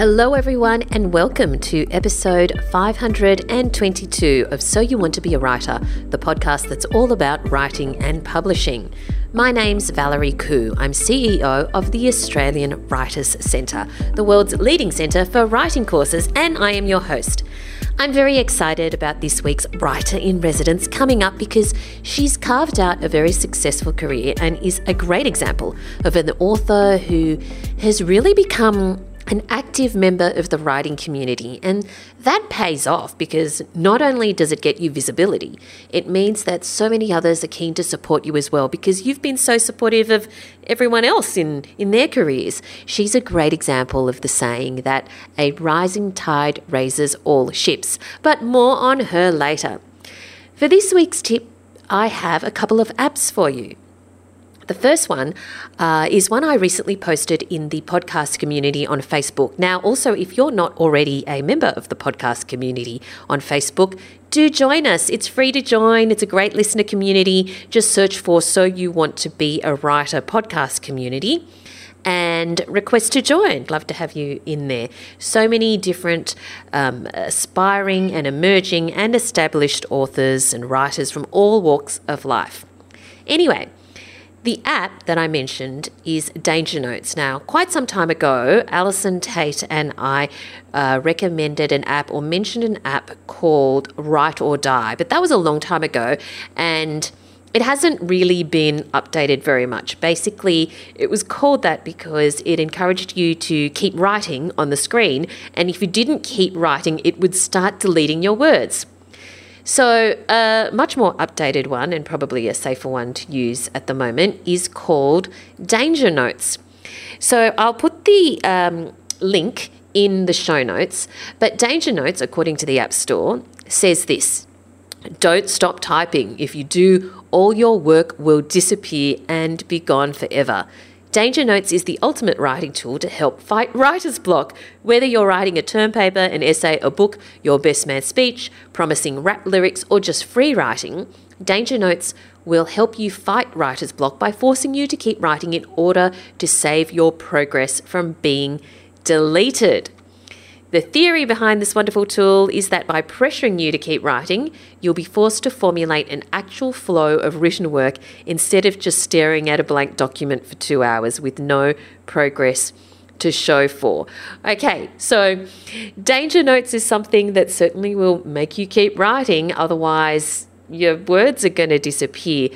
Hello, everyone, and welcome to episode 522 of So You Want to Be a Writer, the podcast that's all about writing and publishing. My name's Valerie Khoo. I'm CEO of the Australian Writers Centre, the world's leading centre for writing courses, and I am your host. I'm very excited about this week's Writer in Residence coming up because she's carved out a very successful career and is a great example of an author who has really become an active member of the writing community. And that pays off because not only does it get you visibility, it means that so many others are keen to support you as well because you've been so supportive of everyone else in, in their careers. She's a great example of the saying that a rising tide raises all ships, but more on her later. For this week's tip, I have a couple of apps for you. The first one uh, is one I recently posted in the podcast community on Facebook. Now, also, if you're not already a member of the podcast community on Facebook, do join us. It's free to join. It's a great listener community. Just search for So You Want to Be a Writer podcast community and request to join. Love to have you in there. So many different um, aspiring and emerging and established authors and writers from all walks of life. Anyway, the app that I mentioned is Danger Notes. Now, quite some time ago, Alison Tate and I uh, recommended an app or mentioned an app called Write or Die, but that was a long time ago and it hasn't really been updated very much. Basically, it was called that because it encouraged you to keep writing on the screen, and if you didn't keep writing, it would start deleting your words. So, a much more updated one and probably a safer one to use at the moment is called Danger Notes. So, I'll put the um, link in the show notes, but Danger Notes, according to the App Store, says this Don't stop typing. If you do, all your work will disappear and be gone forever. Danger Notes is the ultimate writing tool to help fight writer's block. Whether you're writing a term paper, an essay, a book, your best man speech, promising rap lyrics, or just free writing, Danger Notes will help you fight writer's block by forcing you to keep writing in order to save your progress from being deleted. The theory behind this wonderful tool is that by pressuring you to keep writing, you'll be forced to formulate an actual flow of written work instead of just staring at a blank document for two hours with no progress to show for. Okay, so danger notes is something that certainly will make you keep writing, otherwise, your words are going to disappear.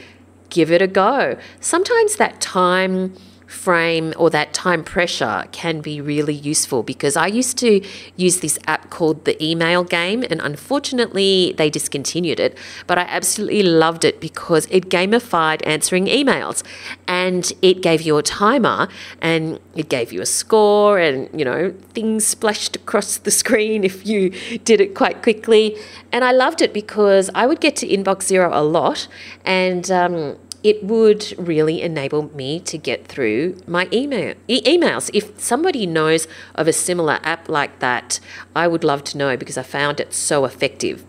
Give it a go. Sometimes that time frame or that time pressure can be really useful because I used to use this app called the email game and unfortunately they discontinued it but I absolutely loved it because it gamified answering emails and it gave you a timer and it gave you a score and you know things splashed across the screen if you did it quite quickly. And I loved it because I would get to inbox zero a lot and um, it would really enable me to get through my email e- emails. If somebody knows of a similar app like that, I would love to know because I found it so effective.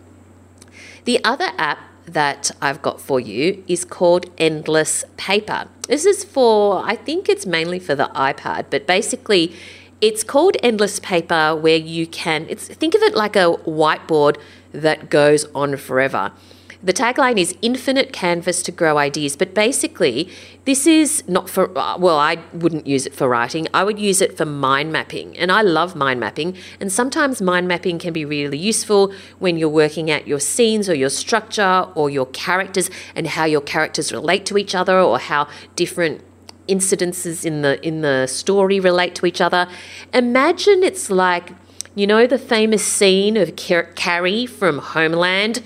The other app that I've got for you is called Endless Paper. This is for, I think it's mainly for the iPad, but basically it's called Endless Paper where you can, it's think of it like a whiteboard that goes on forever. The tagline is infinite canvas to grow ideas, but basically, this is not for, uh, well, I wouldn't use it for writing. I would use it for mind mapping. And I love mind mapping. And sometimes mind mapping can be really useful when you're working out your scenes or your structure or your characters and how your characters relate to each other or how different incidences in the in the story relate to each other. Imagine it's like you know the famous scene of Carrie from Homeland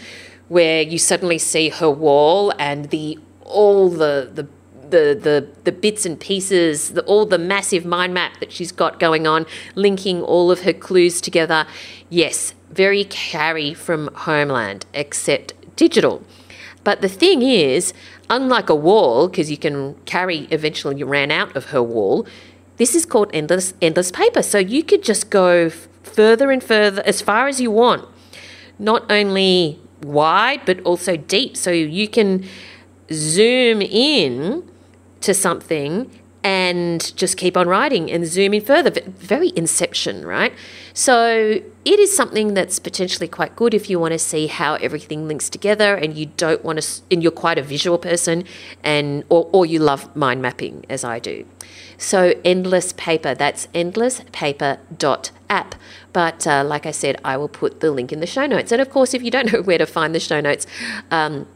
where you suddenly see her wall and the all the the the, the, the bits and pieces, the, all the massive mind map that she's got going on, linking all of her clues together. Yes, very Carrie from Homeland, except digital. But the thing is, unlike a wall, because you can carry eventually you ran out of her wall, this is called endless endless paper. So you could just go further and further as far as you want. Not only wide but also deep. So you can zoom in to something and just keep on writing and zoom in further. Very inception, right? So it is something that's potentially quite good if you want to see how everything links together and you don't want to, and you're quite a visual person and, or, or you love mind mapping as I do. So endless paper, that's endlesspaper.app. But uh, like I said, I will put the link in the show notes. And of course, if you don't know where to find the show notes, um,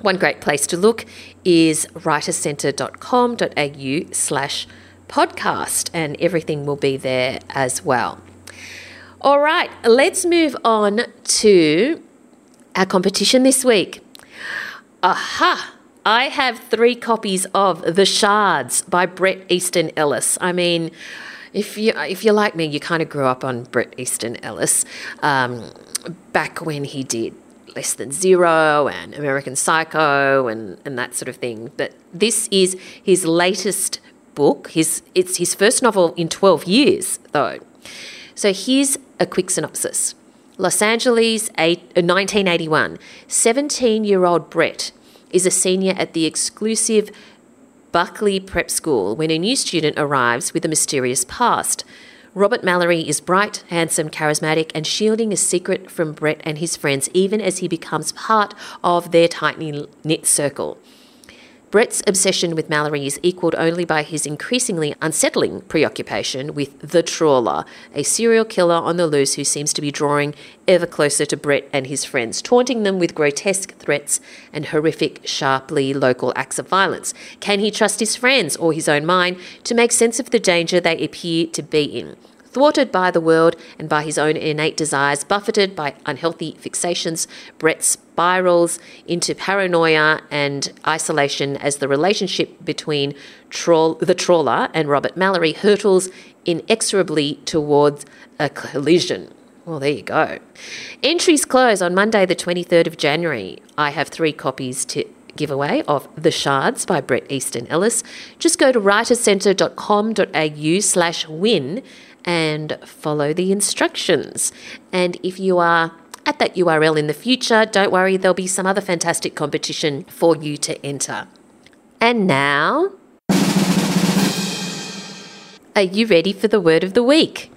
one great place to look is writerscentre.com.au slash podcast, and everything will be there as well. All right, let's move on to our competition this week. Aha! I have three copies of The Shards by Bret Easton Ellis. I mean, if you if you're like me, you kind of grew up on Bret Easton Ellis um, back when he did Less Than Zero and American Psycho and, and that sort of thing. But this is his latest book. His, it's his first novel in 12 years, though. So here's a quick synopsis Los Angeles, 1981. 17 year old Bret is a senior at the exclusive Buckley Prep School when a new student arrives with a mysterious past. Robert Mallory is bright, handsome, charismatic, and shielding a secret from Bret and his friends, even as he becomes part of their tightly knit circle. Bret's obsession with Mallory is equalled only by his increasingly unsettling preoccupation with the trawler, a serial killer on the loose who seems to be drawing ever closer to Bret and his friends, taunting them with grotesque threats and horrific, sharply local acts of violence. Can he trust his friends or his own mind to make sense of the danger they appear to be in? Thwarted by the world and by his own innate desires, buffeted by unhealthy fixations, Bret spirals into paranoia and isolation as the relationship between troll, the trawler and Robert Mallory hurtles inexorably towards a collision. Well, there you go. Entries close on Monday, the 23rd of January. I have three copies to giveaway of The Shards by Bret Easton Ellis. Just go to writerscentre.com.au slash win and follow the instructions. And if you are at that URL in the future, don't worry, there'll be some other fantastic competition for you to enter. And now, are you ready for the word of the week?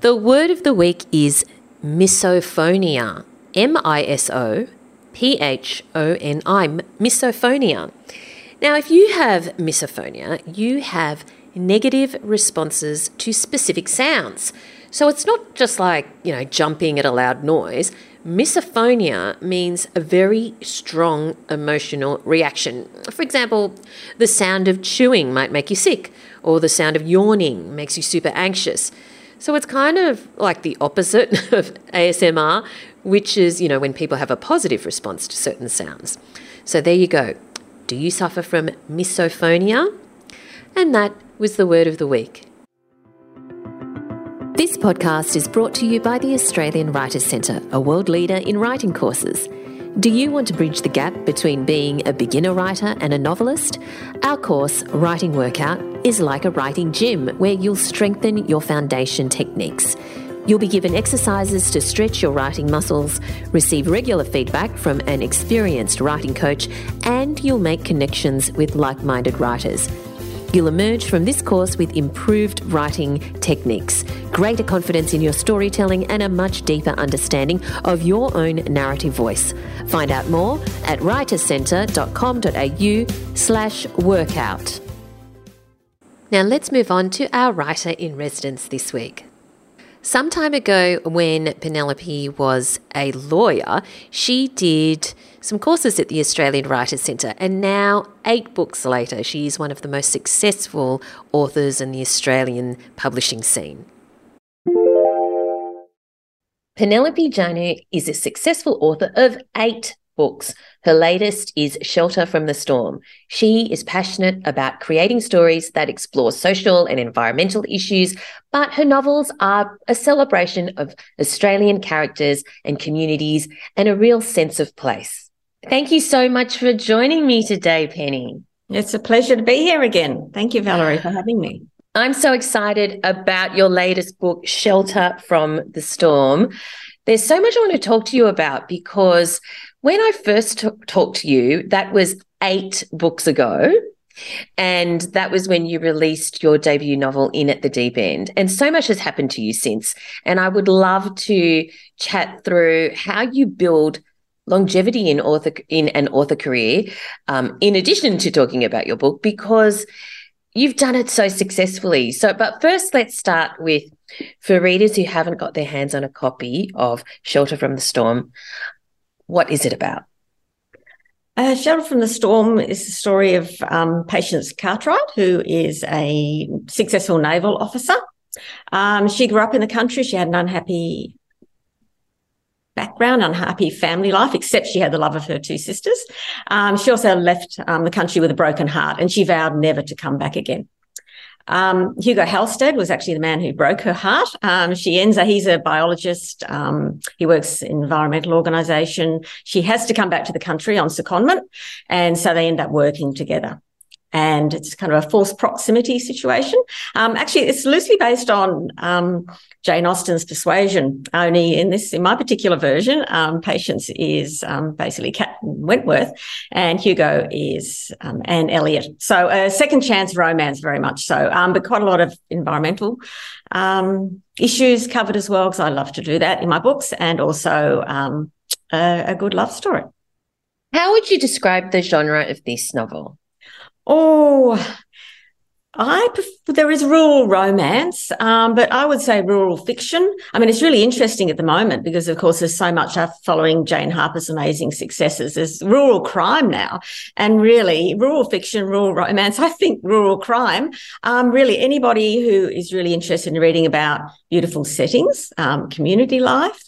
The word of the week is misophonia. M I S O P H O N I. Misophonia. Now, if you have misophonia, you have negative responses to specific sounds. So it's not just like, you know, jumping at a loud noise. Misophonia means a very strong emotional reaction. For example, the sound of chewing might make you sick, or the sound of yawning makes you super anxious. So it's kind of like the opposite of ASMR, which is, you know, when people have a positive response to certain sounds. So there you go. Do you suffer from misophonia? And that was the word of the week. This podcast is brought to you by the Australian Writers Centre, a world leader in writing courses. Do you want to bridge the gap between being a beginner writer and a novelist? Our course, Writing Workout, is like a writing gym where you'll strengthen your foundation techniques. You'll be given exercises to stretch your writing muscles, receive regular feedback from an experienced writing coach, and you'll make connections with like minded writers. You'll emerge from this course with improved writing techniques, greater confidence in your storytelling, and a much deeper understanding of your own narrative voice. Find out more at writerscentre.com.au slash workout. Now let's move on to our writer in residence this week. Some time ago, when Penelope was a lawyer, she did some courses at the Australian Writers Centre, and now, eight books later, she is one of the most successful authors in the Australian publishing scene. Penelope Janu is a successful author of eight books. Her latest is Shelter from the Storm. She is passionate about creating stories that explore social and environmental issues, but her novels are a celebration of Australian characters and communities and a real sense of place. Thank you so much for joining me today, Penny. It's a pleasure to be here again. Thank you, Valerie, for having me. I'm so excited about your latest book, Shelter from the Storm. There's so much I want to talk to you about because when I first t- talked to you, that was eight books ago. And that was when you released your debut novel, In at the Deep End. And so much has happened to you since. And I would love to chat through how you build longevity in author in an author career, um, in addition to talking about your book, because you've done it so successfully. So, but first, let's start with for readers who haven't got their hands on a copy of Shelter from the Storm. What is it about? Uh, Shelter from the Storm is the story of um, Patience Cartwright, who is a successful naval officer. Um, she grew up in the country. She had an unhappy background, unhappy family life, except she had the love of her two sisters. Um, she also left um, the country with a broken heart and she vowed never to come back again. Um, Hugo Halstead was actually the man who broke her heart. Um, she ends, up, he's a biologist. Um, he works in environmental organisation. She has to come back to the country on secondment. And so they end up working together and it's kind of a forced proximity situation. Um, actually, it's loosely based on um, Jane Austen's Persuasion. Only in this, in my particular version, um, Patience is um, basically Captain Wentworth, and Hugo is um, Anne Elliot. So a second chance romance, very much so, um, but quite a lot of environmental issues covered as well, because I love to do that in my books, and also a, a good love story. How would you describe the genre of this novel? Oh, I prefer, there is rural romance, um, but I would say rural fiction. I mean, it's really interesting at the moment because, of course, there's so much following Jane Harper's amazing successes. There's rural crime now, and really, rural fiction, rural romance. I think rural crime. Um, really, anybody who is really interested in reading about beautiful settings, um, community life,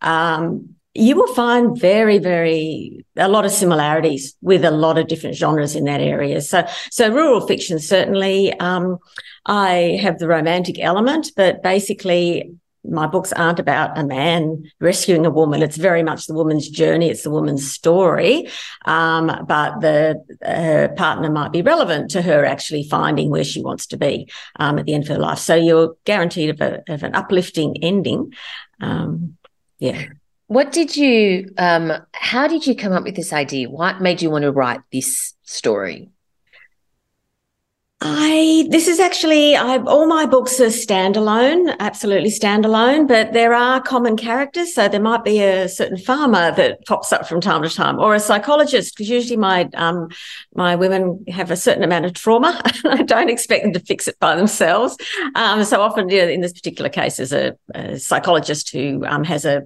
um, you will find very, very a lot of similarities with a lot of different genres in that area. So, so rural fiction certainly. Um, I have the romantic element, but basically, my books aren't about a man rescuing a woman. It's very much the woman's journey. It's the woman's story. Um, but the uh, partner might be relevant to her actually finding where she wants to be um, at the end of her life. So you're guaranteed of, a, of an uplifting ending. Um, yeah. What did you, um, how did you come up with this idea? What made you want to write this story? I this is actually I all my books are standalone, absolutely standalone, but there are common characters. So there might be a certain farmer that pops up from time to time, or a psychologist, because usually my um my women have a certain amount of trauma. I don't expect them to fix it by themselves. Um, so often, you know, in this particular case, there's a, a psychologist who um, has a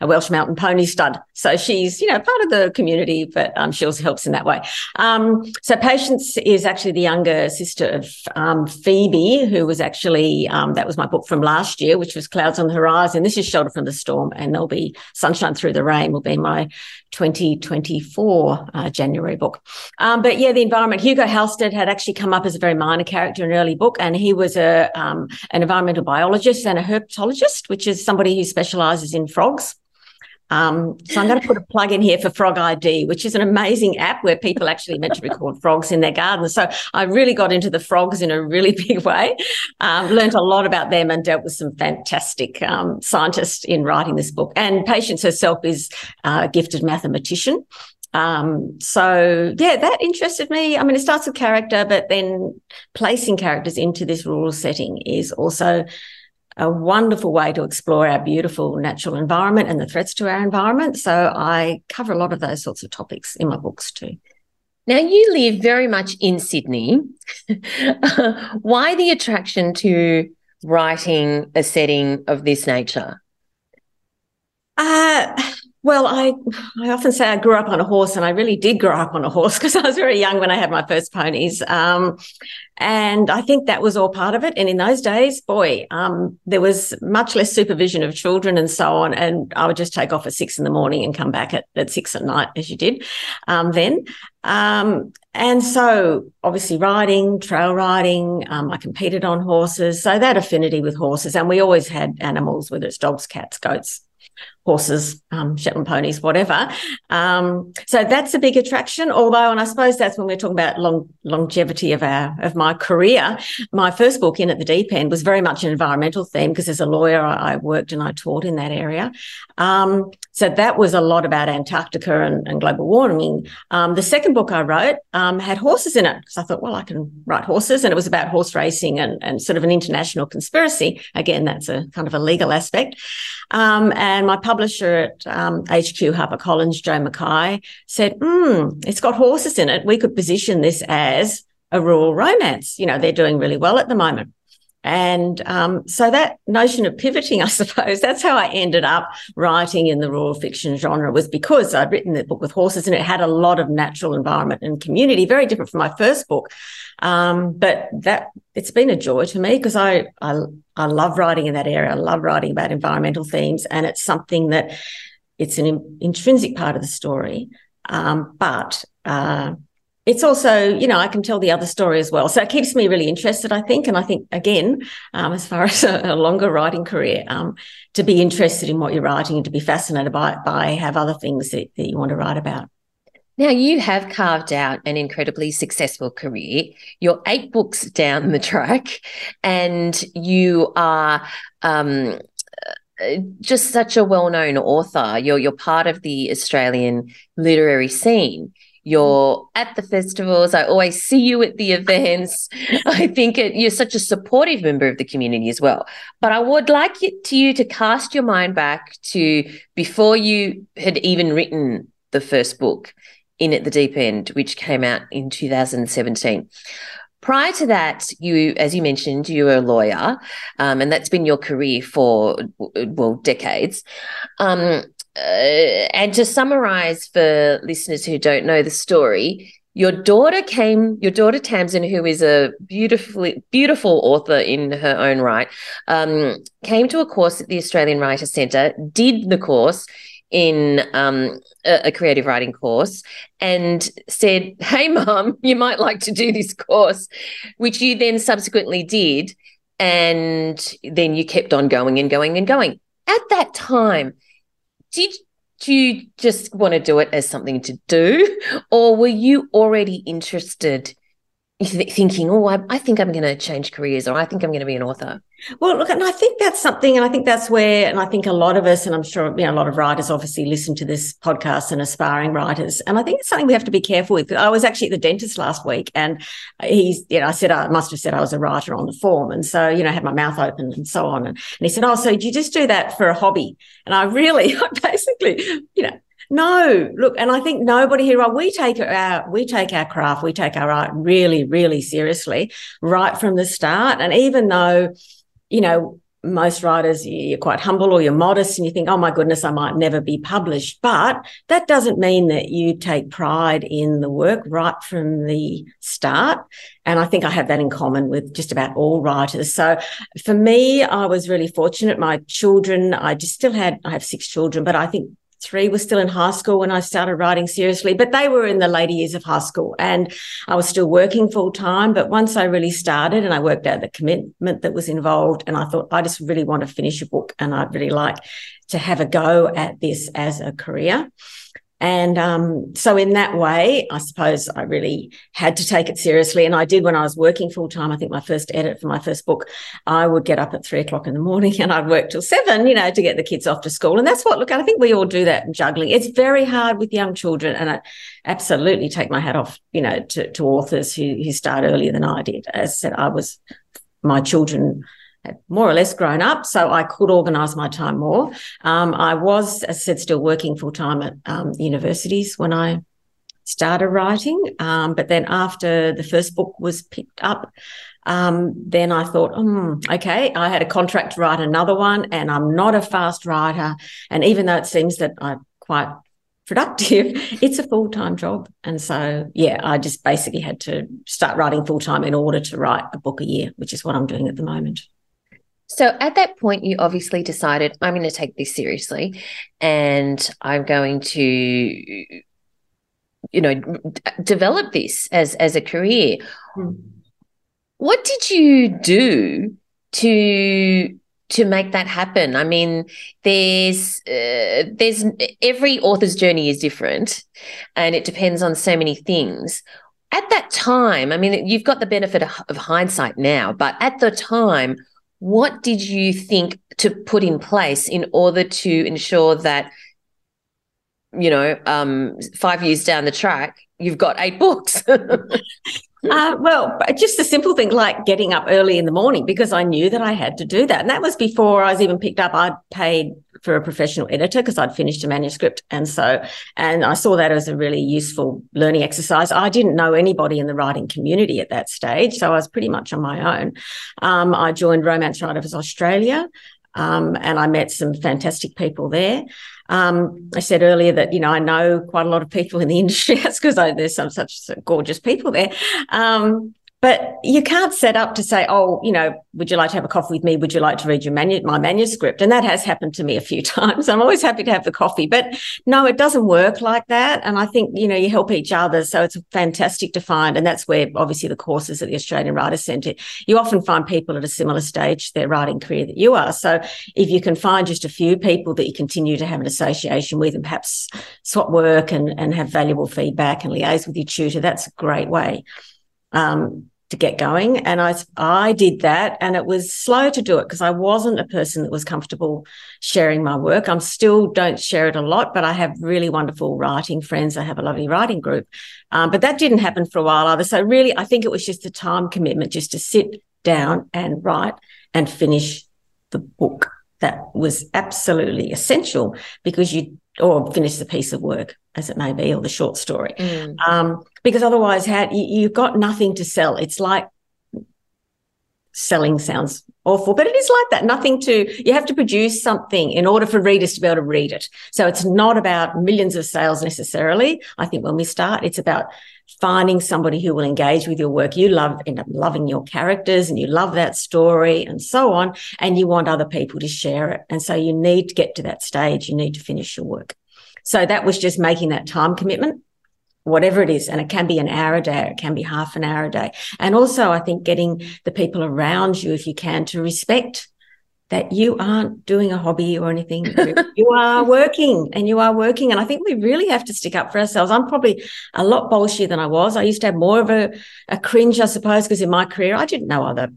a Welsh mountain pony stud. So she's, you know, part of the community, but um, she also helps in that way. Um, so Patience is actually the younger sister of um, Phoebe, who was actually, um, that was my book from last year, which was Clouds on the Horizon. This is Shelter from the Storm, and there'll be Sunshine Through the Rain will be my 2024 uh, January book. Um, but yeah, the environment, Hugo Halstead had actually come up as a very minor character in an early book, and he was a um, an environmental biologist and a herpetologist, which is somebody who specializes in frogs. Um, so I'm going to put a plug in here for Frog ID, which is an amazing app where people actually meant to record frogs in their gardens. So I really got into the frogs in a really big way, um, learned a lot about them and dealt with some fantastic um, scientists in writing this book. And Patience herself is a gifted mathematician. Um, so yeah, that interested me. I mean, it starts with character, but then placing characters into this rural setting is also a wonderful way to explore our beautiful natural environment and the threats to our environment. So I cover a lot of those sorts of topics in my books too. Now, you live very much in Sydney. Why the attraction to writing a setting of this nature? Uh, well, I I often say I grew up on a horse, and I really did grow up on a horse because I was very young when I had my first ponies, um, and I think that was all part of it. And in those days, boy, um, there was much less supervision of children and so on, and I would just take off at six in the morning and come back at, at six at night, as you did um, then. Um, and so, obviously, riding, trail riding, um, I competed on horses, so that affinity with horses, and we always had animals, whether it's dogs, cats, goats horses, um, Shetland ponies, whatever. Um, so that's a big attraction. Although, and I suppose that's when we're talking about long, longevity of our of my career. My first book, In at the Deep End, was very much an environmental theme because as a lawyer, I, I worked and I taught in that area. Um, so that was a lot about Antarctica and, and global warming. Um, the second book I wrote um, had horses in it because I thought, well, I can write horses, and it was about horse racing and, and sort of an international conspiracy. Again, that's a kind of a legal aspect. Um, and my publisher at um, HQ HarperCollins, Jo Mackay, said, hmm, it's got horses in it. We could position this as a rural romance. You know, they're doing really well at the moment. And um, so that notion of pivoting, I suppose, that's how I ended up writing in the rural fiction genre was because I'd written the book with horses and it had a lot of natural environment and community, very different from my first book. Um, but that it's been a joy to me because I, I I love writing in that area. I love writing about environmental themes, and it's something that it's an in, intrinsic part of the story. Um, but uh, it's also, you know, I can tell the other story as well. So it keeps me really interested, I think. And I think, again, um, as far as a, a longer writing career, um, to be interested in what you're writing and to be fascinated by it, by have other things that, that you want to write about. Now, you have carved out an incredibly successful career. You're eight books down the track, and you are um, uh, just such a well known author. You're, you're part of the Australian literary scene. You're at the festivals. I always see you at the events. I think it, you're such a supportive member of the community as well. But I would like it to you to cast your mind back to before you had even written the first book, In at the Deep End, which came out in 2017. Prior to that, you, as you mentioned, you were a lawyer, um, and that's been your career for well decades. Um, uh, and to summarize for listeners who don't know the story, your daughter came, your daughter Tamsin, who is a beautifully beautiful author in her own right, um, came to a course at the Australian Writer Centre, did the course in um, a, a, creative writing course, and said, "Hey, mum, you might like to do this course," which you then subsequently did, and then you kept on going and going and going. At that time, did you just want to do it as something to do, or were you already interested thinking, oh, I, I think I'm going to change careers or I think I'm going to be an author? Well, look, and I think that's something, and I think that's where, and I think a lot of us, and I'm sure you know, a lot of writers obviously listen to this podcast and aspiring writers, and I think it's something we have to be careful with. I was actually at the dentist last week, and he's, you know, I said I must have said I was a writer on the form, and so you know, had my mouth open and so on, and, and he said, "Oh, so do you just do that for a hobby?" And I really, basically, you know, no, look, and I think nobody here, we take our, we take our craft, we take our art really, really seriously right from the start. And even though, you know, most writers, you're quite humble or you're modest and you think, oh my goodness, I might never be published. But that doesn't mean that you take pride in the work right from the start. And I think I have that in common with just about all writers. So for me, I was really fortunate. My children, I just still had, I have six children, but I think three were still in high school when I started writing seriously, but they were in the later years of high school and I was still working full time. But once I really started and I worked out the commitment that was involved, and I thought, I just really want to finish a book and I'd really like to have a go at this as a career. And um, so, in that way, I suppose I really had to take it seriously. And I did when I was working full time. I think my first edit for my first book, I would get up at three o'clock in the morning and I'd work till seven, you know, to get the kids off to school. And that's what, look, I think we all do that juggling. It's very hard with young children. And I absolutely take my hat off, you know, to, to authors who, who start earlier than I did. As I said, I was, my children had more or less grown up, so I could organise my time more. Um, I was, as I said, still working full time at um, universities when I started writing. Um, but then after the first book was picked up, um, then I thought, hmm, okay, I had a contract to write another one, and I'm not a fast writer. And even though it seems that I'm quite productive, it's a full time job. And so, yeah, I just basically had to start writing full time in order to write a book a year, which is what I'm doing at the moment. So at that point, you obviously decided, I'm going to take this seriously and I'm going to, you know, d- develop this as, as a career. Mm. What did you do to to make that happen? I mean, there's uh, there's every author's journey is different, and it depends on so many things. At that time, I mean, you've got the benefit of, of hindsight now, but at the time, what did you think to put in place in order to ensure that you know, um, five years down the track, you've got eight books. Uh, well, just a simple thing like getting up early in the morning because I knew that I had to do that. And that was before I was even picked up. I'd paid for a professional editor because I'd finished a manuscript. And so, and I saw that as a really useful learning exercise. I didn't know anybody in the writing community at that stage. So I was pretty much on my own. Um, I joined Romance Writers Australia. Um, and I met some fantastic people there. Um, I said earlier that you know I know quite a lot of people in the industry. That's because there's some such gorgeous people there. Um, but you can't set up to say, oh, you know, would you like to have a coffee with me? Would you like to read your manu- my manuscript? And that has happened to me a few times. I'm always happy to have the coffee, but no, it doesn't work like that. And I think, you know, you help each other. So it's fantastic to find. And that's where obviously the courses at the Australian Writers Centre, you often find people at a similar stage their writing career that you are. So if you can find just a few people that you continue to have an association with and perhaps swap work and, and have valuable feedback and liaise with your tutor, that's a great way. Um, to get going. And I, I did that and it was slow to do it because I wasn't a person that was comfortable sharing my work. I'm still don't share it a lot, but I have really wonderful writing friends. I have a lovely writing group. Um, but that didn't happen for a while either. So really, I think it was just the time commitment just to sit down and write and finish the book. That was absolutely essential because you or finish the piece of work as it may be, or the short story. Mm. Um, because otherwise, how, you, you've got nothing to sell. It's like selling sounds awful, but it is like that. Nothing to, you have to produce something in order for readers to be able to read it. So it's not about millions of sales necessarily. I think when we start, it's about finding somebody who will engage with your work. You love, end up loving your characters and you love that story and so on. And you want other people to share it. And so you need to get to that stage. You need to finish your work. So that was just making that time commitment, whatever it is. And it can be an hour a day, it can be half an hour a day. And also, I think getting the people around you, if you can, to respect that you aren't doing a hobby or anything. you are working and you are working. And I think we really have to stick up for ourselves. I'm probably a lot bolshier than I was. I used to have more of a, a cringe, I suppose, because in my career, I didn't know other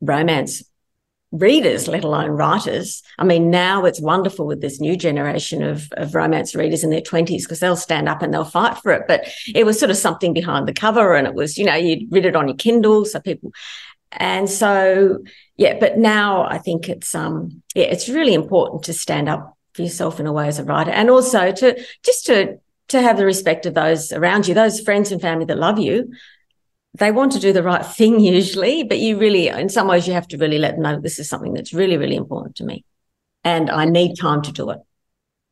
romance readers, let alone writers. I mean, now it's wonderful with this new generation of, of romance readers in their 20s because they'll stand up and they'll fight for it. But it was sort of something behind the cover and it was, you know, you'd read it on your Kindle. So people, and so, yeah, but now I think it's, um, yeah, it's really important to stand up for yourself in a way as a writer and also to just to, to have the respect of those around you, those friends and family that love you, they want to do the right thing usually, but you really, in some ways, you have to really let them know this is something that's really, really important to me. And I need time to do it.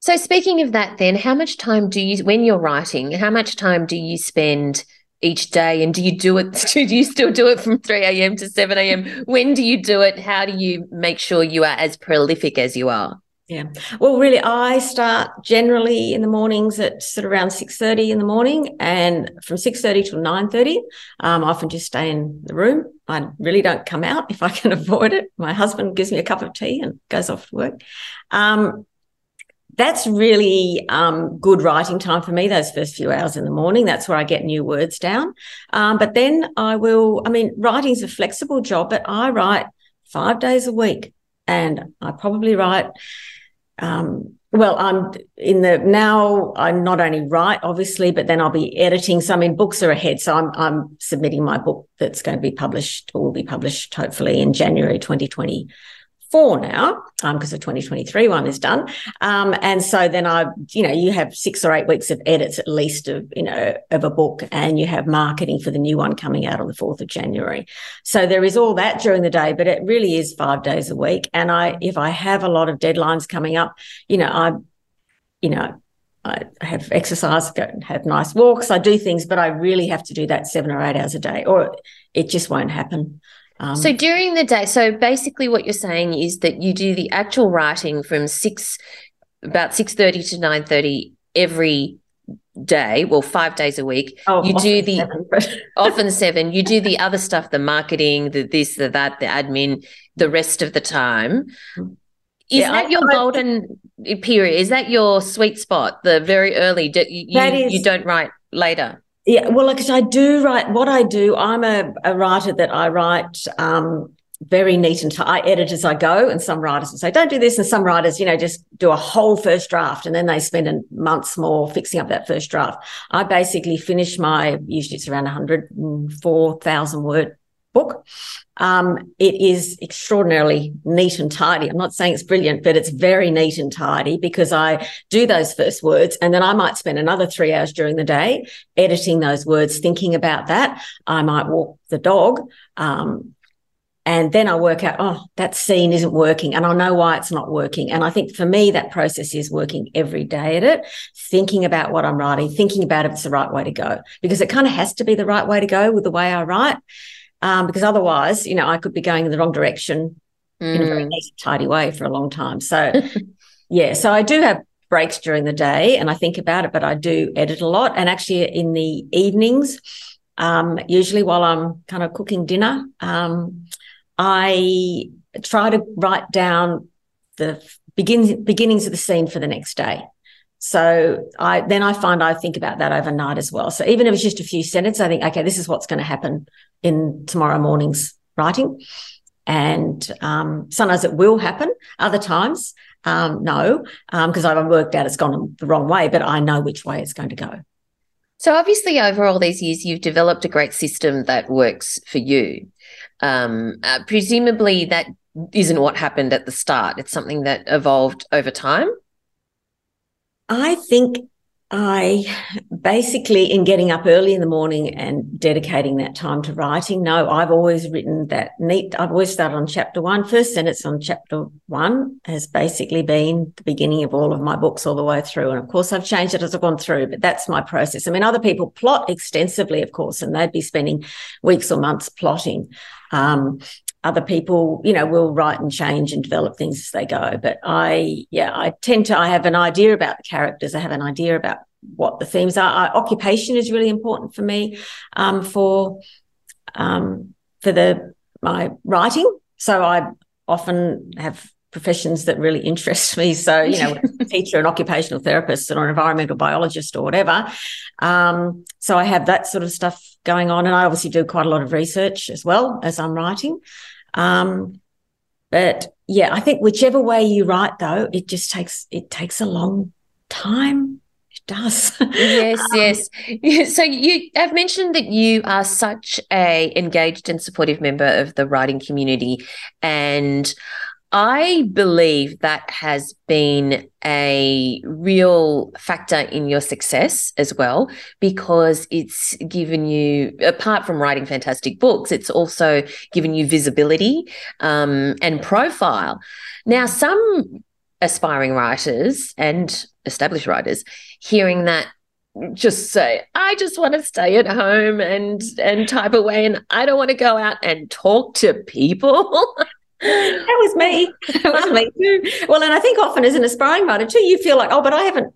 So, speaking of that, then, how much time do you, when you're writing, how much time do you spend each day? And do you do it, do you still do it from 3 a.m. to 7 a.m.? When do you do it? How do you make sure you are as prolific as you are? Yeah. Well, really, I start generally in the mornings at sort of around six thirty in the morning, and from six thirty till nine thirty, um, I often just stay in the room. I really don't come out if I can avoid it. My husband gives me a cup of tea and goes off to work. Um, that's really um, good writing time for me. Those first few hours in the morning. That's where I get new words down. Um, but then I will. I mean, writing's a flexible job, but I write five days a week, and I probably write um, well, I'm in the now. I not only write, obviously, but then I'll be editing. So I mean, books are ahead. So I'm I'm submitting my book that's going to be published or will be published hopefully in January 2020 four now because um, the 2023 one is done. Um, and so then I, you know, you have six or eight weeks of edits at least of, you know, of a book and you have marketing for the new one coming out on the 4th of January. So there is all that during the day, but it really is five days a week. And I, if I have a lot of deadlines coming up, you know, I, you know, I have exercise, go and have nice walks, I do things, but I really have to do that seven or eight hours a day, or it just won't happen. Um, so during the day, so basically what you're saying is that you do the actual writing from six, about six thirty to nine thirty every day, well, five days a week. Oh, you do the seven, often seven. You do the other stuff, the marketing, the this, the that, the admin, the rest of the time. Is Yeah, that I- your I- golden period? Is that your sweet spot? The very early. Do, you, That you don't write later. Yeah, well, because I do write what I do. I'm a, a writer that I write um, very neat and t- I edit as I go. And some writers will say, "Don't do this," and some writers, you know, just do a whole first draft and then they spend a months more fixing up that first draft. I basically finish my usually it's around 104,000 word book. Um, it is extraordinarily neat and tidy. I'm not saying it's brilliant, but it's very neat and tidy because I do those first words and then I might spend another three hours during the day editing those words, thinking about that. I might walk the dog. Um, and then I work out, oh, that scene isn't working. And I know why it's not working. And I think for me, that process is working every day at it, thinking about what I'm writing, thinking about if it's the right way to go, because it kind of has to be the right way to go with the way I write. Um, because otherwise, you know, I could be going in the wrong direction in a very Mm. neat, tidy way for a long time. So, yeah, so I do have breaks during the day and I think about it, but I do edit a lot. And actually, in the evenings, um, usually while I'm kind of cooking dinner, um, I try to write down the begin, beginnings of the scene for the next day. So I then I find I think about that overnight as well. So even if it's just a few sentences, I think, okay, this is what's going to happen in tomorrow morning's writing. And um, sometimes it will happen. Other times, um, no, because I've worked out it's gone the wrong way, but I know which way it's going to go. So obviously, over all these years, you've developed a great system that works for you. Um, uh, presumably, that isn't what happened at the start. It's something that evolved over time. I think I basically, in getting up early in the morning and dedicating that time to writing, no, I've always written that neat. I've always started on chapter one. First sentence on chapter one has basically been the beginning of all of my books all the way through. And of course, I've changed it as I've gone through, but that's my process. I mean, other people plot extensively, of course, and they'd be spending weeks or months plotting. Um, other people, you know, will write and change and develop things as they go. But I, yeah, I tend to, I have an idea about the characters. I have an idea about what the themes are. I, occupation is really important for me, um, for, um, for the, my writing. So I often have professions that really interest me. So, you know, teacher, an occupational therapist, or an environmental biologist, or whatever. Um, so I have that sort of stuff going on, and I obviously do quite a lot of research as well as I'm writing. Um, but yeah, I think whichever way you write, though, it just takes it takes a long time. It does. yes, yes. So you have mentioned that you are such a engaged and supportive member of the writing community, and I believe that has been a real factor in your success as well, because it's given you, apart from writing fantastic books, it's also given you visibility um, and profile. Now, some aspiring writers and established writers hearing that just say i just want to stay at home and and type away and i don't want to go out and talk to people that was me. That was me too. Well, and I think often as an aspiring writer too, you feel like, oh, but I haven't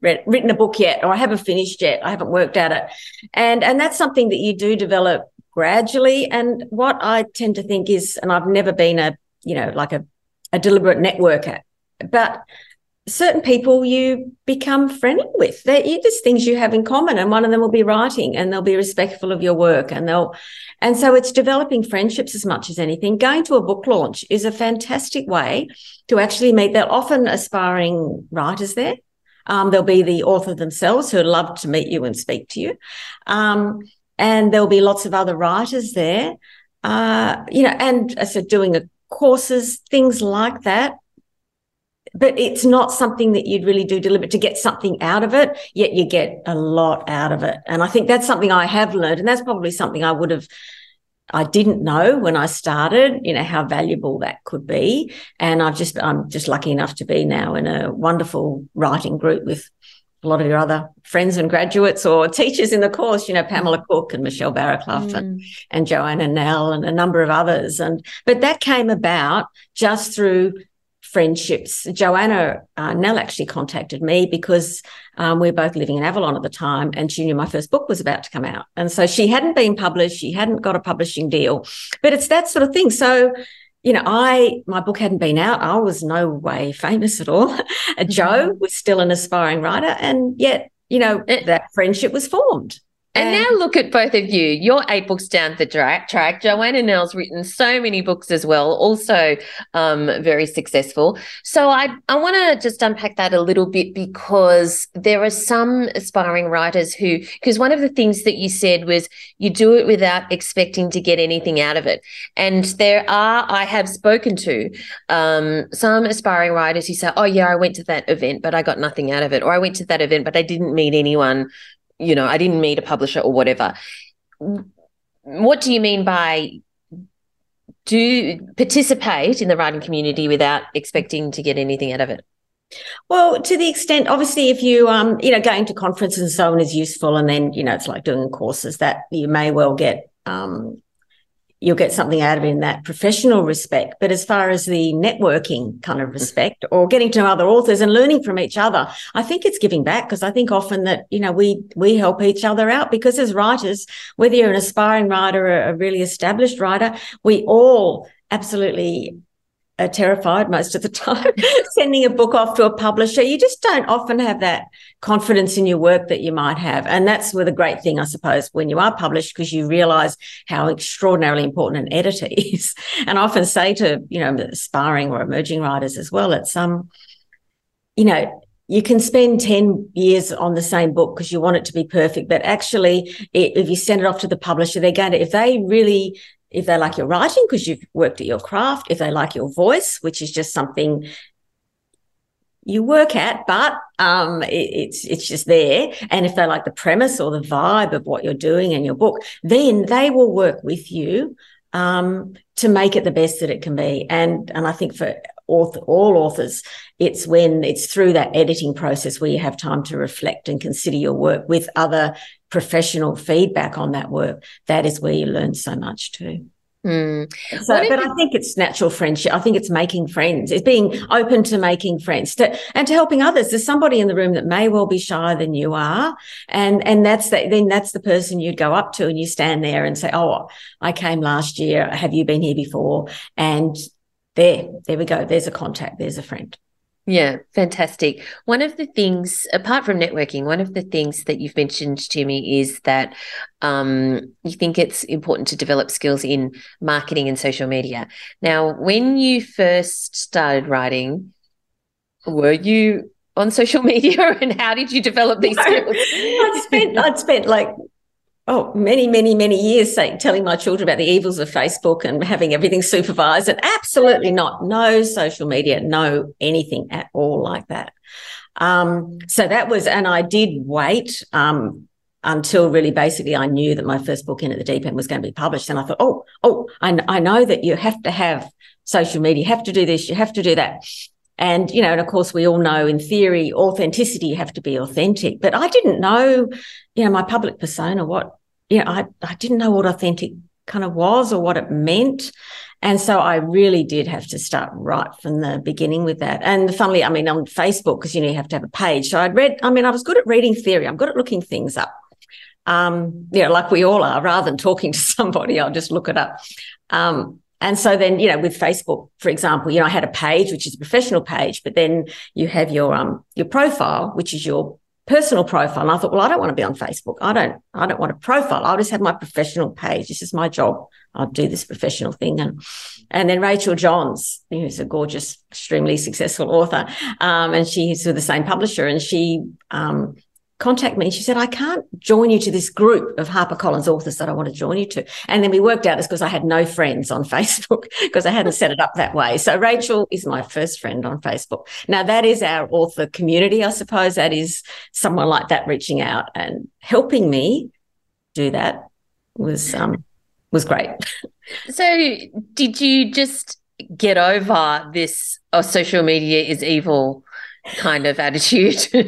read, written a book yet, or I haven't finished yet, I haven't worked at it, and and that's something that you do develop gradually. And what I tend to think is, and I've never been a you know like a a deliberate networker, but certain people you become friendly with. They're just things you have in common, and one of them will be writing, and they'll be respectful of your work, and they'll, and so it's developing friendships as much as anything. Going to a book launch is a fantastic way to actually meet. They're often aspiring writers there. Um, there'll be the author themselves who'd love to meet you and speak to you, um, and there'll be lots of other writers there. Uh, you know, and I said, doing a courses, things like that but it's not something that you'd really do deliberate to get something out of it, yet you get a lot out of it. And I think that's something I have learned. And that's probably something I would have, I didn't know when I started, you know, how valuable that could be. And I've just, I'm just lucky enough to be now in a wonderful writing group with a lot of your other friends and graduates or teachers in the course, you know, Pamela Cook and Michelle Barraclough Mm. and, and Joanna Nell and a number of others. And, but that came about just through friendships. Joanna uh, Nell actually contacted me because um, we were both living in Avalon at the time, and she knew my first book was about to come out, and so she hadn't been published. She hadn't got a publishing deal, but it's that sort of thing. So you know, I my book hadn't been out. I was no way famous at all. Joe mm-hmm. was still an aspiring writer, and yet, you know, that friendship was formed. And now look at both of you. You're eight books down the track. track. Joanna Nell's written so many books as well, also um, very successful. So I, I want to just unpack that a little bit because there are some aspiring writers who, because one of the things that you said was you do it without expecting to get anything out of it. And there are, I have spoken to um, some aspiring writers who say, oh, yeah, I went to that event, but I got nothing out of it. Or I went to that event, but I didn't meet anyone you know, I didn't meet a publisher or whatever. What do you mean by do participate in the writing community without expecting to get anything out of it? Well, to the extent, obviously, if you, um, you know, going to conferences and so on is useful, and then, you know, it's like doing courses that you may well get um, you'll get something out of it in that professional respect. But as far as the networking kind of mm-hmm. respect or getting to know other authors and learning from each other, I think it's giving back because I think often that, you know, we, we help each other out because as writers, whether you're an aspiring writer or a really established writer, we all absolutely are terrified most of the time sending a book off to a publisher. You just don't often have that confidence in your work that you might have. And that's where the great thing, I suppose, when you are published, because you realize how extraordinarily important an editor is. And I often say to, you know, aspiring or emerging writers as well, it's, um, you know, you can spend 10 years on the same book because you want it to be perfect. But actually, if you send it off to the publisher, they're going to, if they really if they like your writing because you've worked at your craft, if they like your voice, which is just something you work at, but um, it, it's it's just there. And if they like the premise or the vibe of what you're doing in your book, then they will work with you um, to make it the best that it can be. And and I think for author, all authors, it's when it's through that editing process where you have time to reflect and consider your work with other professional feedback on that work, that is where you learn so much too. Mm. So, but I think it's natural friendship. I think it's making friends. It's being open to making friends to, and to helping others. There's somebody in the room that may well be shyer than you are, and and that's the, then that's the person you'd go up to and you stand there and say, "Oh, I came last year. Have you been here before?" And there, there we go. There's a contact. There's a friend. Yeah, fantastic. One of the things, apart from networking, one of the things that you've mentioned to me is that um, you think it's important to develop skills in marketing and social media. Now, when you first started writing, were you on social media and how did you develop these skills? I'd spent, I'd spent like oh, many, many, many years telling my children about the evils of Facebook and having everything supervised. And absolutely not. No social media, no anything at all like that. Um, so that was, and I did wait um, until really basically I knew that my first book in at the deep end was going to be published. And I thought, oh, oh, I, I know that you have to have social media, you have to do this, you have to do that. And, you know, and of course, we all know in theory, authenticity, you have to be authentic. But I didn't know, you know, my public persona, what, you know, I, I didn't know what authentic kind of was or what it meant. And so I really did have to start right from the beginning with that. And funnily, I mean, on Facebook, because, you know, you have to have a page. So I'd read, I mean, I was good at reading theory. I'm good at looking things up. Um, you know, like we all are, rather than talking to somebody, I'll just look it up. Um, and so then, you know, with Facebook, for example, you know, I had a page, which is a professional page, but then you have your, um, your profile, which is your personal profile. And I thought, well, I don't want to be on Facebook. I don't, I don't want a profile. I'll just have my professional page. This is my job. I'll do this professional thing. And, and then Rachel Johns, who's a gorgeous, extremely successful author. Um, and she's with the same publisher and she, um, contact me and she said, I can't join you to this group of HarperCollins authors that I want to join you to. And then we worked out this because I had no friends on Facebook because I hadn't set it up that way. So Rachel is my first friend on Facebook. Now that is our author community. I suppose that is someone like that reaching out and helping me do that was, um, was great. So did you just get over this, oh, social media is evil kind of attitude? um,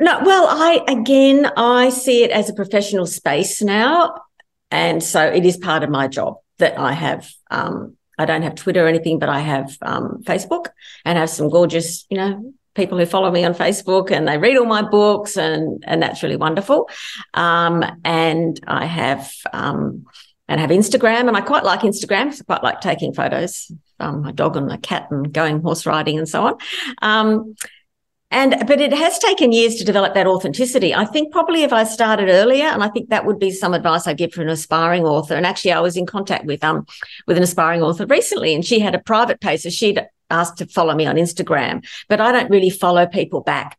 no, well, I again, I see it as a professional space now, and so it is part of my job that I have um, I don't have Twitter or anything, but I have um, Facebook and have some gorgeous, you know, people who follow me on Facebook and they read all my books and and that's really wonderful. Um, and I have um, and have Instagram and I quite like Instagram. So I quite like taking photos, um, my dog and my cat and going horse riding and so on. Um, and but it has taken years to develop that authenticity. I think probably if I started earlier, and I think that would be some advice I give for an aspiring author. And actually, I was in contact with um with an aspiring author recently, and she had a private page, so she'd asked to follow me on Instagram, but I don't really follow people back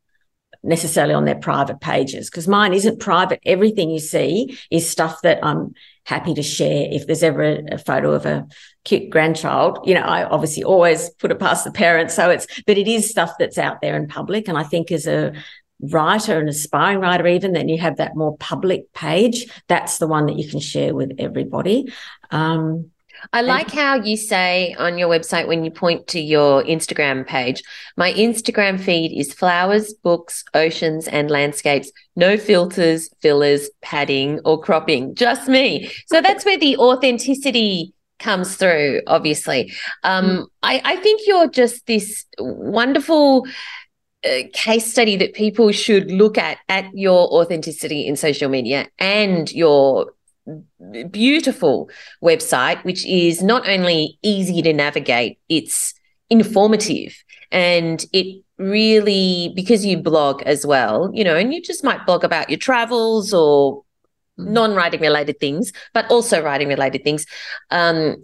necessarily on their private pages because mine isn't private. Everything you see is stuff that I'm happy to share. If there's ever a, photo of a cute grandchild, you know, I obviously always put it past the parents. So it's, but it is stuff that's out there in public. And I think as a writer, an aspiring writer, even then you have that more public page. That's the one that you can share with everybody. Um, I like how you say on your website when you point to your Instagram page, my Instagram feed is flowers, books, oceans, and landscapes. No filters, fillers, padding, or cropping, just me. So that's where the authenticity comes through, obviously. Um, mm. I, I think you're just this wonderful uh, case study that people should look at at your authenticity in social media and your beautiful website, which is not only easy to navigate, it's informative and it really because you blog as well you know and you just might blog about your travels or mm. non-writing related things but also writing related things um,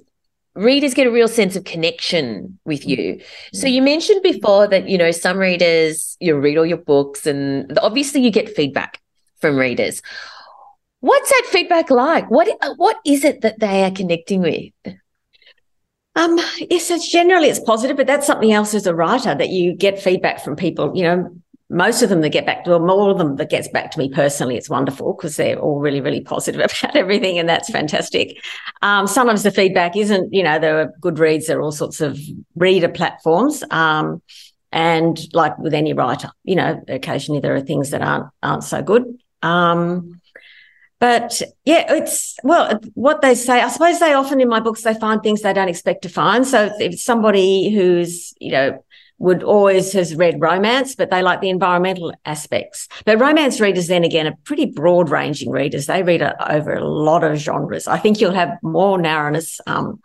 readers get a real sense of connection with you so mm. you mentioned before that you know some readers you read all your books and obviously you get feedback from readers What's that feedback like? What what is it that they are connecting with? Um, yes, it's generally it's positive, but that's something else as a writer that you get feedback from people. You know, most of them that get back to, well, all of them that gets back to me personally, it's wonderful because they're all really, really positive about everything, and that's fantastic. Um, sometimes the feedback isn't, you know, there are Goodreads, there are all sorts of reader platforms. Um, and like with any writer, you know, occasionally there are things that aren't aren't so good. Um, but yeah, it's well, what they say. I suppose they often in my books they find things they don't expect to find. So if somebody who's you know would always has read romance, but they like the environmental aspects. But romance readers, then again, are pretty broad ranging readers. They read a, over a lot of genres. I think you'll have more narrowness. Um,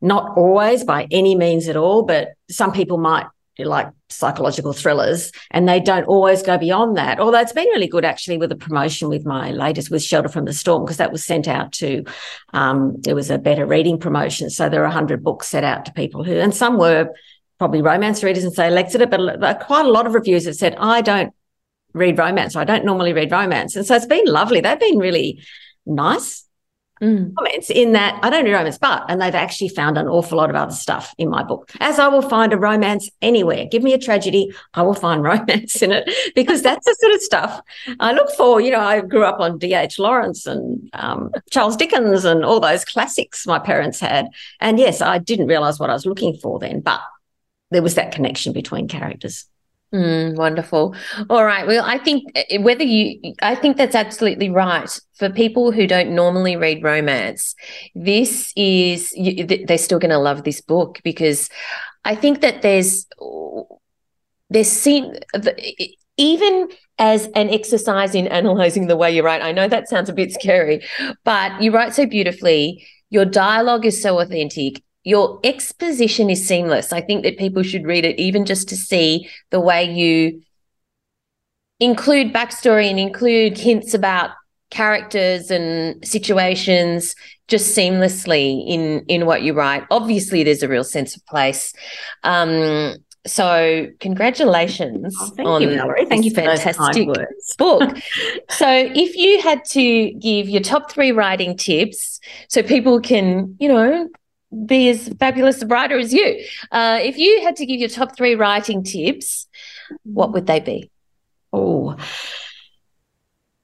not always by any means at all, but some people might like psychological thrillers and they don't always go beyond that. Although it's been really good actually with the promotion with my latest with shelter from the storm because that was sent out to um, it was a better reading promotion. So there are 100 books set out to people who and some were probably romance readers and say elected it but quite a lot of reviews have said i don't read romance. I don't normally read romance. And so it's been lovely. They've been really nice mm. comments in that I don't read romance, but and they've actually found an awful lot of other stuff in my book. As I will find a romance anywhere. Give me a tragedy, I will find romance in it because that's the sort of stuff I look for. You know, I grew up on D.H. Lawrence and um, Charles Dickens and all those classics my parents had. And yes, I didn't realize what I was looking for then, but there was that connection between characters. Mm, wonderful. All right. Well, I think eh, whether you, I think that's absolutely right. For people who don't normally read romance, this is, they're still going to love this book because I think that there's, there's seen, even as an exercise in analyzing the way you write. I know that sounds a bit scary, but you write so beautifully. Your dialogue is so authentic your exposition is seamless. I think that people should read it even just to see the way you include backstory and include hints about characters and situations just seamlessly in in what you write. Obviously, there's a real sense of place. Um, so congratulations oh, on you. Thank you for fantastic book. so if you had to give your top three writing tips so people can, you know, be as fabulous a writer as you. Uh, if you had to give your top three writing tips, what would they be? Oh,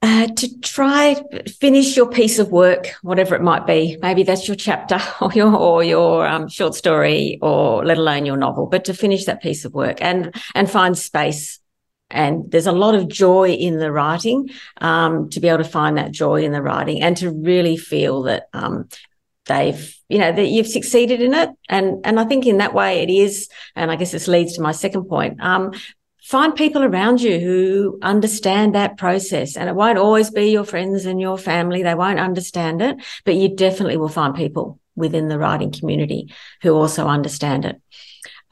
uh, to try finish your piece of work, whatever it might be. Maybe that's your chapter or your or your um, short story, or let alone your novel. But to finish that piece of work and and find space. And there's a lot of joy in the writing. Um, to be able to find that joy in the writing and to really feel that um, they've you know that you've succeeded in it. And and i think in that way it is and i guess this leads to my second point um, find people around you who understand that process. And it won't always be your friends and your family. They won't understand it but you definitely will find people within the writing community who also understand it.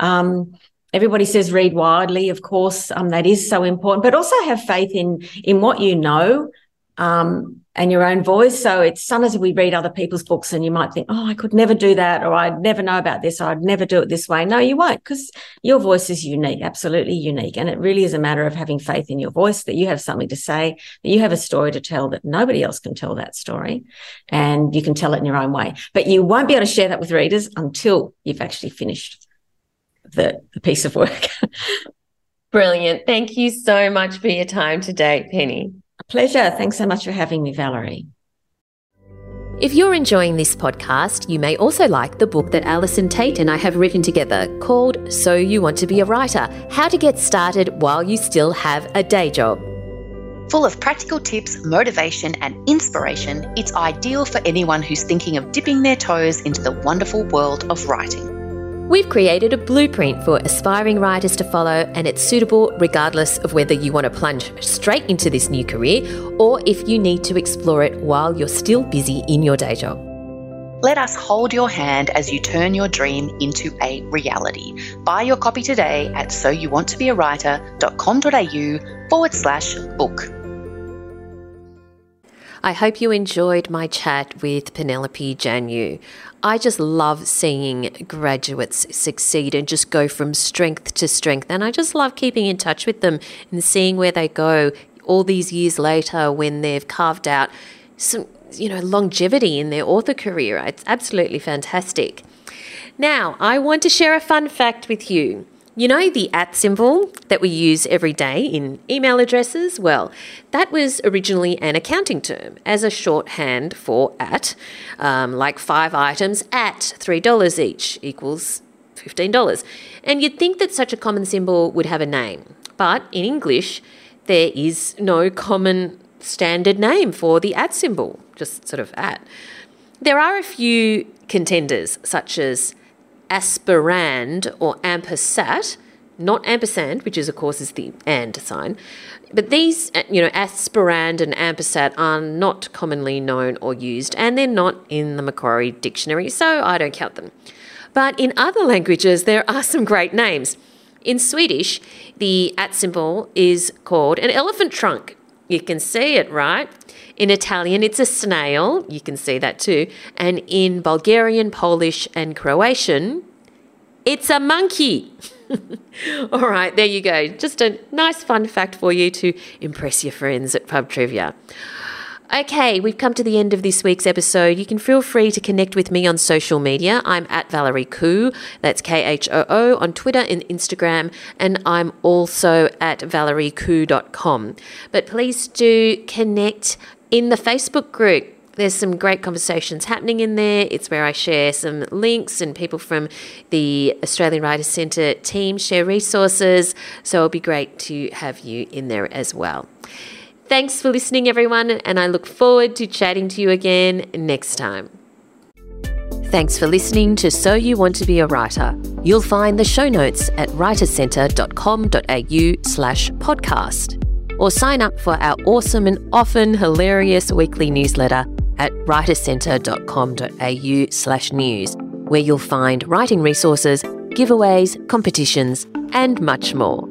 Um, everybody says read widely. Of course um, that is so important but also have faith in in what you know um, and your own voice. So it's sometimes we read other people's books and you might think, oh, I could never do that, or I'd never know about this, or I'd never do it this way. No, you won't, because your voice is unique, absolutely unique. And it really is a matter of having faith in your voice that you have something to say, that you have a story to tell that nobody else can tell that story. And you can tell it in your own way. But you won't be able to share that with readers until you've actually finished the, the piece of work. Brilliant. Thank you so much for your time today, Penny. A pleasure. Thanks so much for having me, Valerie. If you're enjoying this podcast, you may also like the book that Allison Tait and I have written together called So You Want to Be a Writer How to Get Started While You Still Have a Day Job. Full of practical tips, motivation, and inspiration, it's ideal for anyone who's thinking of dipping their toes into the wonderful world of writing. We've created a blueprint for aspiring writers to follow, and it's suitable regardless of whether you want to plunge straight into this new career or if you need to explore it while you're still busy in your day job. Let us hold your hand as you turn your dream into a reality. Buy your copy today at soyouwanttobeawriter.com.au forward slash book. I hope you enjoyed my chat with Penelope Janu. I just love seeing graduates succeed and just go from strength to strength. And I just love keeping in touch with them and seeing where they go all these years later when they've carved out some, you know, longevity in their author career. It's absolutely fantastic. Now, I want to share a fun fact with you. You know the at symbol that we use every day in email addresses? Well, that was originally an accounting term as a shorthand for at, um, like five items at $3 each equals $15. And you'd think that such a common symbol would have a name. But in English, there is no common standard name for the at symbol, just sort of at. There are a few contenders, such as asperand or ampersat, not ampersand, which is of course is the and sign. But these, uh, you know, asperand and ampersat are not commonly known or used, and they're not in the Macquarie Dictionary, so I don't count them. But in other languages, there are some great names. In Swedish, the at symbol is called an elephant trunk. You can see it, right? In Italian, it's a snail. You can see that too. And in Bulgarian, Polish, and Croatian, it's a monkey. All right, there you go. Just a nice fun fact for you to impress your friends at pub trivia. Okay, we've come to the end of this week's episode. You can feel free to connect with me on social media. I'm at Valerie Khoo, that's K H O O, on Twitter and Instagram, and I'm also at valeriekhoo.com. But please do connect in the Facebook group. There's some great conversations happening in there. It's where I share some links and people from the Australian Writers Centre team share resources. So it'll be great to have you in there as well. Thanks for listening, everyone, and I look forward to chatting to you again next time. Thanks for listening to So You Want to Be a Writer. You'll find the show notes at writerscentre.com.au slash podcast or sign up for our awesome and often hilarious weekly newsletter at writerscentre.com.au slash news, where you'll find writing resources, giveaways, competitions, and much more.